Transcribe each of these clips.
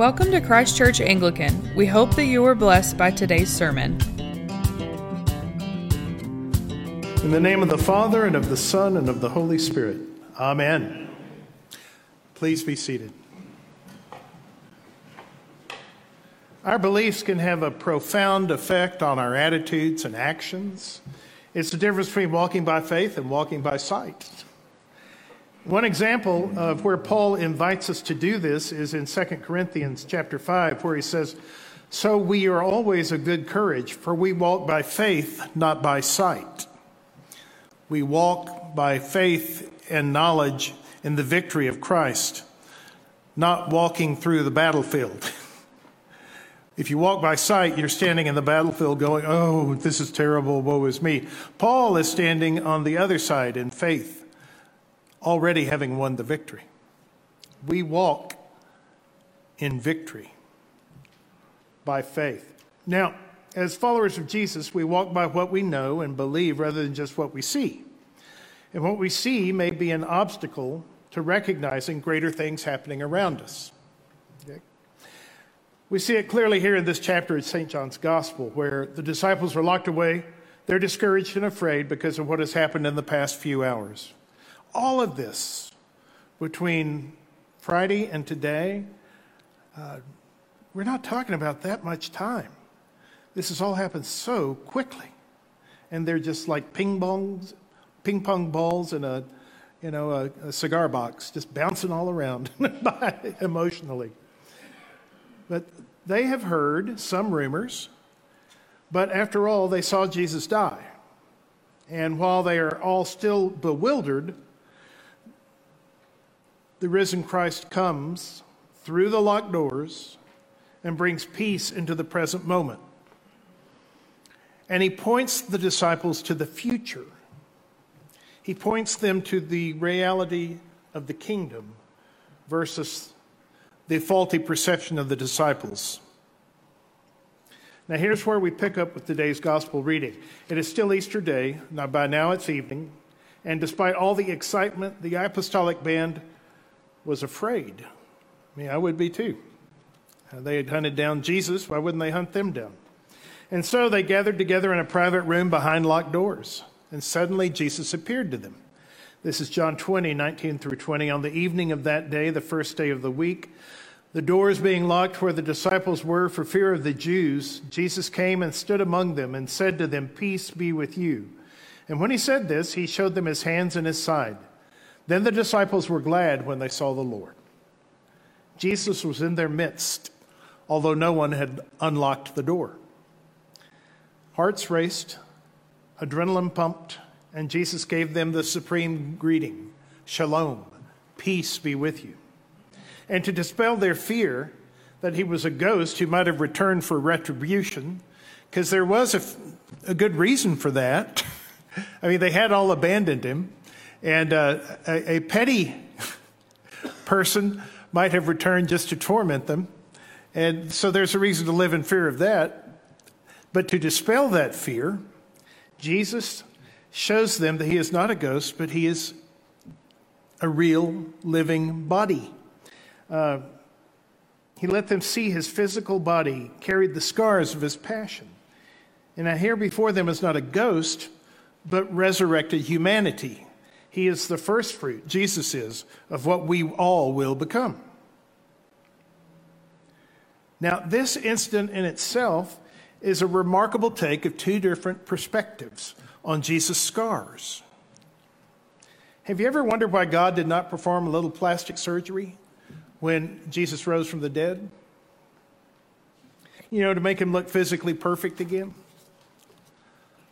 Welcome to Christ Church Anglican. We hope that you were blessed by today's sermon. In the name of the Father, and of the Son, and of the Holy Spirit. Amen. Please be seated. Our beliefs can have a profound effect on our attitudes and actions. It's the difference between walking by faith and walking by sight. One example of where Paul invites us to do this is in 2 Corinthians chapter 5 where he says, "So we are always of good courage, for we walk by faith, not by sight. We walk by faith and knowledge in the victory of Christ, not walking through the battlefield." If you walk by sight, you're standing in the battlefield going, Oh, this is terrible, woe is me. Paul is standing on the other side in faith, already having won the victory. We walk in victory by faith. Now, as followers of Jesus, we walk by what we know and believe rather than just what we see. And what we see may be an obstacle to recognizing greater things happening around us. Okay? We see it clearly here in this chapter of St. John's Gospel, where the disciples are locked away. They're discouraged and afraid because of what has happened in the past few hours. All of this between Friday and today, uh, we're not talking about that much time. This has all happened so quickly. And they're just like ping pongs, ping pong balls in a, you know, a, a cigar box, just bouncing all around emotionally. But they have heard some rumors, but after all, they saw Jesus die. And while they are all still bewildered, the risen Christ comes through the locked doors and brings peace into the present moment. And he points the disciples to the future. He points them to the reality of the kingdom versus the faulty perception of the disciples. Now, here's where we pick up with today's gospel reading. It is still Easter Day. Now, by now it's evening. And despite all the excitement, the apostolic band was afraid. I mean, I would be too. They had hunted down Jesus. Why wouldn't they hunt them down? And so they gathered together in a private room behind locked doors. And suddenly Jesus appeared to them. This is John 20, 19 through 20. On the evening of that day, the first day of the week, the doors being locked where the disciples were for fear of the Jews, Jesus came and stood among them and said to them, Peace be with you. And when he said this, he showed them his hands and his side. Then the disciples were glad when they saw the Lord. Jesus was in their midst, although no one had unlocked the door. Hearts raced, adrenaline pumped, and Jesus gave them the supreme greeting Shalom, peace be with you and to dispel their fear that he was a ghost who might have returned for retribution, because there was a, good reason for that. I mean, they had all abandoned him, and uh, a, a petty person might have returned just to torment them. And so there's a reason to live in fear of that. But to dispel that fear, Jesus shows them that he is not a ghost, but he is a real living body. Uh, he let them see his physical body carried the scars of his passion. And now, here before them is not a ghost, but resurrected humanity. He is the first fruit, Jesus is, of what we all will become. Now, this incident in itself is a remarkable take of two different perspectives on Jesus' scars. Have you ever wondered why God did not perform a little plastic surgery when Jesus rose from the dead? You know, to make him look physically perfect again?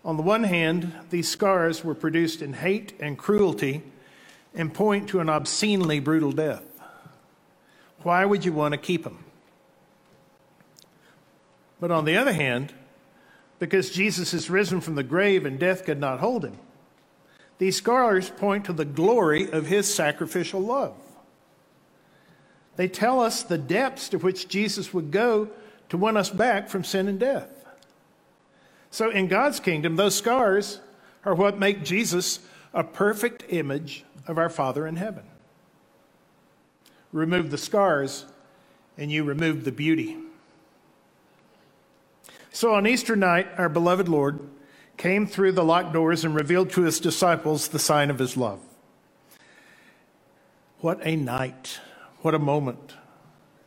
On the one hand, these scars were produced in hate and cruelty and point to an obscenely brutal death. Why would you want to keep them? But on the other hand, because Jesus is risen from the grave and death could not hold him, these scars point to the glory of his sacrificial love. They tell us the depths to which Jesus would go to win us back from sin and death. So, in God's kingdom, those scars are what make Jesus a perfect image of our Father in heaven. Remove the scars, and you remove the beauty. So on Easter night, our beloved Lord came through the locked doors and revealed to his disciples the sign of his love. What a night. What a moment.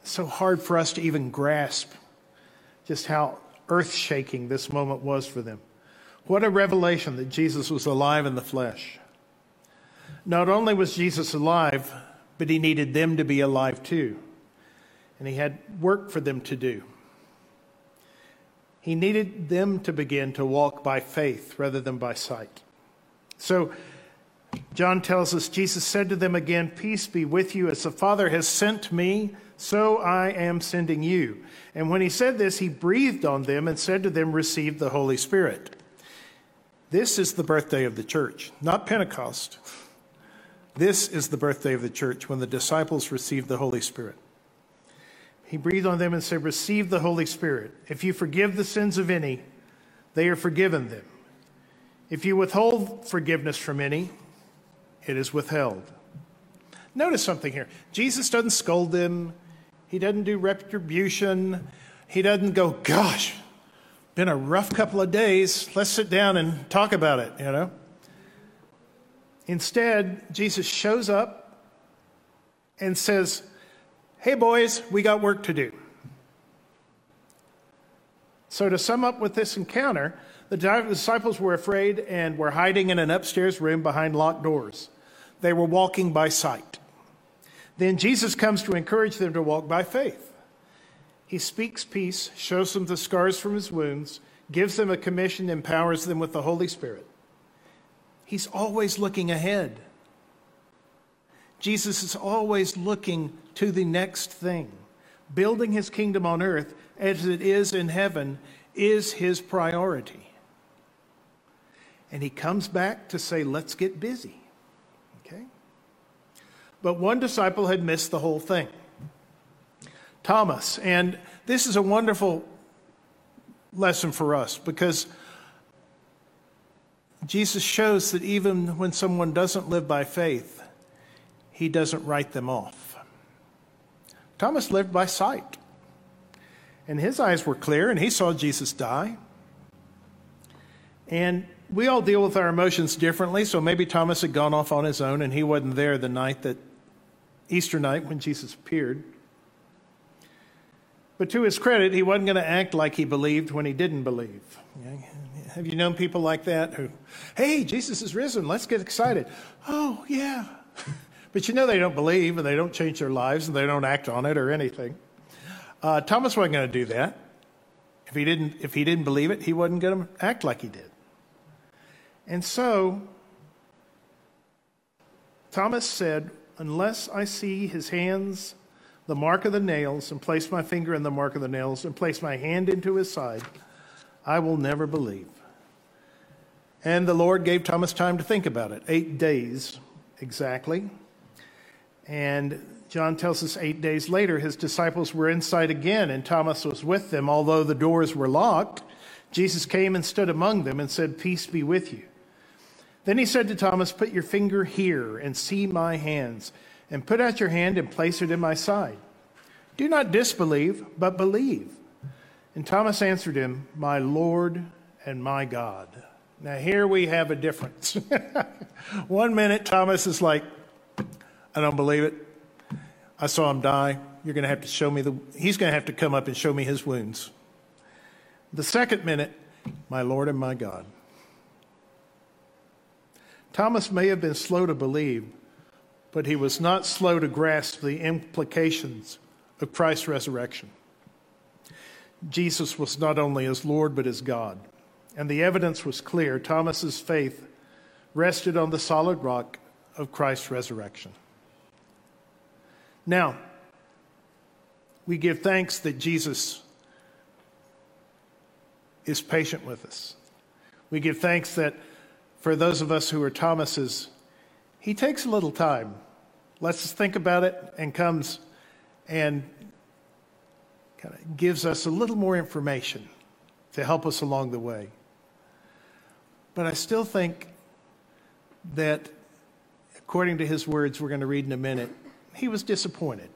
So hard for us to even grasp just how earth shaking this moment was for them. What a revelation that Jesus was alive in the flesh. Not only was Jesus alive, but he needed them to be alive too. And he had work for them to do. He needed them to begin to walk by faith rather than by sight. So, John tells us Jesus said to them again, Peace be with you. As the Father has sent me, so I am sending you. And when he said this, he breathed on them and said to them, Receive the Holy Spirit. This is the birthday of the church, not Pentecost. This is the birthday of the church when the disciples received the Holy Spirit. He breathed on them and said, Receive the Holy Spirit. If you forgive the sins of any, they are forgiven them. If you withhold forgiveness from any, it is withheld. Notice something here. Jesus doesn't scold them, he doesn't do retribution, he doesn't go, Gosh, been a rough couple of days. Let's sit down and talk about it, you know? Instead, Jesus shows up and says, Hey, boys, we got work to do. So, to sum up with this encounter, the disciples were afraid and were hiding in an upstairs room behind locked doors. They were walking by sight. Then Jesus comes to encourage them to walk by faith. He speaks peace, shows them the scars from his wounds, gives them a commission, empowers them with the Holy Spirit. He's always looking ahead. Jesus is always looking to the next thing. Building his kingdom on earth as it is in heaven is his priority. And he comes back to say, let's get busy. But one disciple had missed the whole thing Thomas. And this is a wonderful lesson for us because Jesus shows that even when someone doesn't live by faith, he doesn't write them off. Thomas lived by sight, and his eyes were clear, and he saw Jesus die. And we all deal with our emotions differently, so maybe Thomas had gone off on his own and he wasn't there the night that Easter night when Jesus appeared. But to his credit, he wasn't going to act like he believed when he didn't believe. Have you known people like that who, hey, Jesus is risen, let's get excited? Oh, yeah. but you know they don't believe and they don't change their lives and they don't act on it or anything. Uh, Thomas wasn't going to do that. If he, didn't, if he didn't believe it, he wasn't going to act like he did. And so, Thomas said, Unless I see his hands, the mark of the nails, and place my finger in the mark of the nails, and place my hand into his side, I will never believe. And the Lord gave Thomas time to think about it eight days exactly. And John tells us eight days later, his disciples were inside again, and Thomas was with them, although the doors were locked. Jesus came and stood among them and said, Peace be with you. Then he said to Thomas, Put your finger here and see my hands, and put out your hand and place it in my side. Do not disbelieve, but believe. And Thomas answered him, My Lord and my God. Now, here we have a difference. One minute, Thomas is like, I don't believe it. I saw him die. You're going to have to show me the, he's going to have to come up and show me his wounds. The second minute, my Lord and my God. Thomas may have been slow to believe, but he was not slow to grasp the implications of Christ's resurrection. Jesus was not only his Lord, but his God. And the evidence was clear. Thomas's faith rested on the solid rock of Christ's resurrection. Now, we give thanks that Jesus is patient with us. We give thanks that for those of us who are Thomases, he takes a little time, lets us think about it, and comes and kind of gives us a little more information to help us along the way. But I still think that, according to his words, we're going to read in a minute, he was disappointed.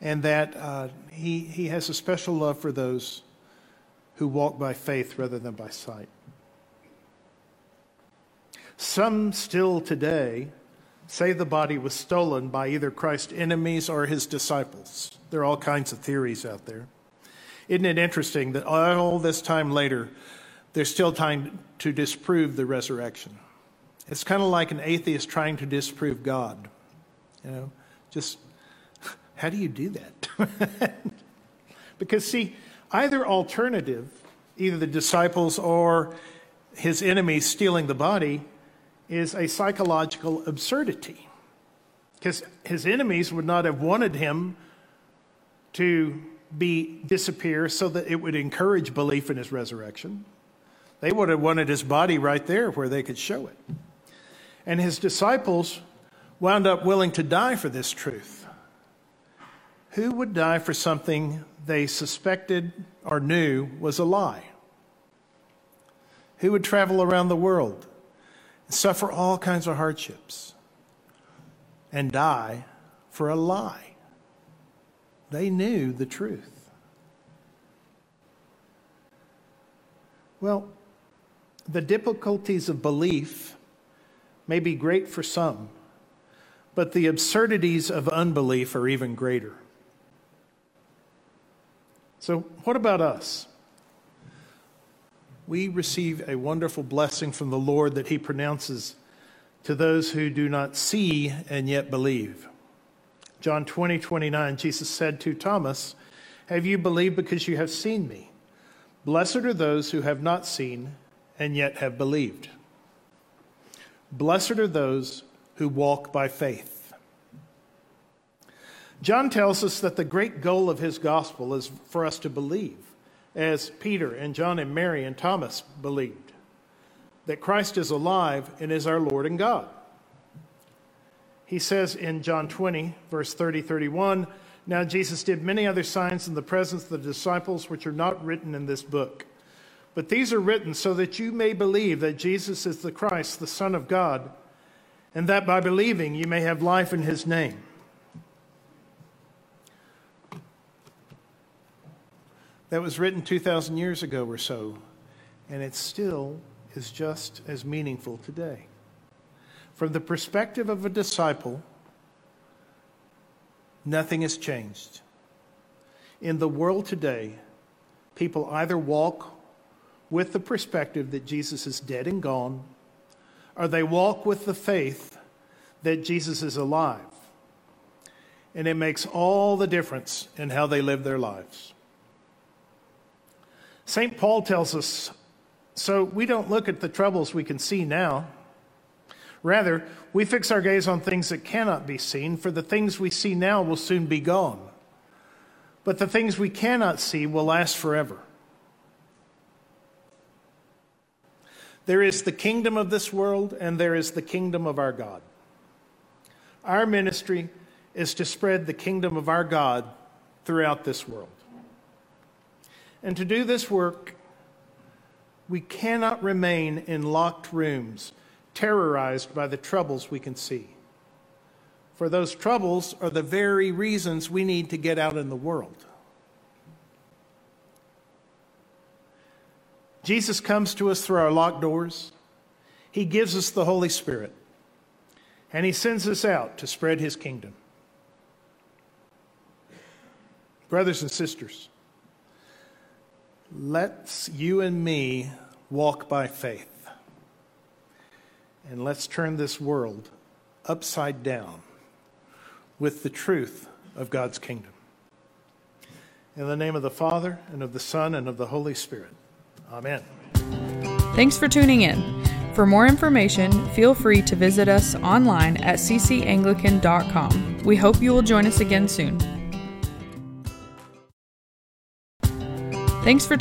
and that uh, he, he has a special love for those who walk by faith rather than by sight. Some still today say the body was stolen by either Christ's enemies or his disciples. There are all kinds of theories out there. Isn't it interesting that all this time later, there's still time to disprove the resurrection? It's kind of like an atheist trying to disprove God. You know, just how do you do that? because, see, either alternative, either the disciples or his enemies stealing the body, is a psychological absurdity. Because his enemies would not have wanted him to be disappear so that it would encourage belief in his resurrection. They would have wanted his body right there where they could show it. And his disciples wound up willing to die for this truth. Who would die for something they suspected or knew was a lie? Who would travel around the world, suffer all kinds of hardships, and die for a lie? They knew the truth. Well, the difficulties of belief may be great for some, but the absurdities of unbelief are even greater. So, what about us? We receive a wonderful blessing from the Lord that He pronounces to those who do not see and yet believe. John 20, 29, Jesus said to Thomas, Have you believed because you have seen me? Blessed are those who have not seen and yet have believed. Blessed are those who walk by faith. John tells us that the great goal of his gospel is for us to believe, as Peter and John and Mary and Thomas believed, that Christ is alive and is our Lord and God. He says in John 20, verse 30 31, Now Jesus did many other signs in the presence of the disciples, which are not written in this book. But these are written so that you may believe that Jesus is the Christ, the Son of God, and that by believing you may have life in his name. That was written 2,000 years ago or so, and it still is just as meaningful today. From the perspective of a disciple, nothing has changed. In the world today, people either walk with the perspective that Jesus is dead and gone, or they walk with the faith that Jesus is alive. And it makes all the difference in how they live their lives. St. Paul tells us so we don't look at the troubles we can see now. Rather, we fix our gaze on things that cannot be seen, for the things we see now will soon be gone. But the things we cannot see will last forever. There is the kingdom of this world, and there is the kingdom of our God. Our ministry is to spread the kingdom of our God throughout this world. And to do this work, we cannot remain in locked rooms terrorized by the troubles we can see. For those troubles are the very reasons we need to get out in the world. Jesus comes to us through our locked doors. He gives us the Holy Spirit. And He sends us out to spread His kingdom. Brothers and sisters, let's you and me walk by faith. And let's turn this world upside down with the truth of God's kingdom. In the name of the Father, and of the Son, and of the Holy Spirit. Amen. Thanks for tuning in. For more information, feel free to visit us online at ccanglican.com. We hope you will join us again soon. Thanks for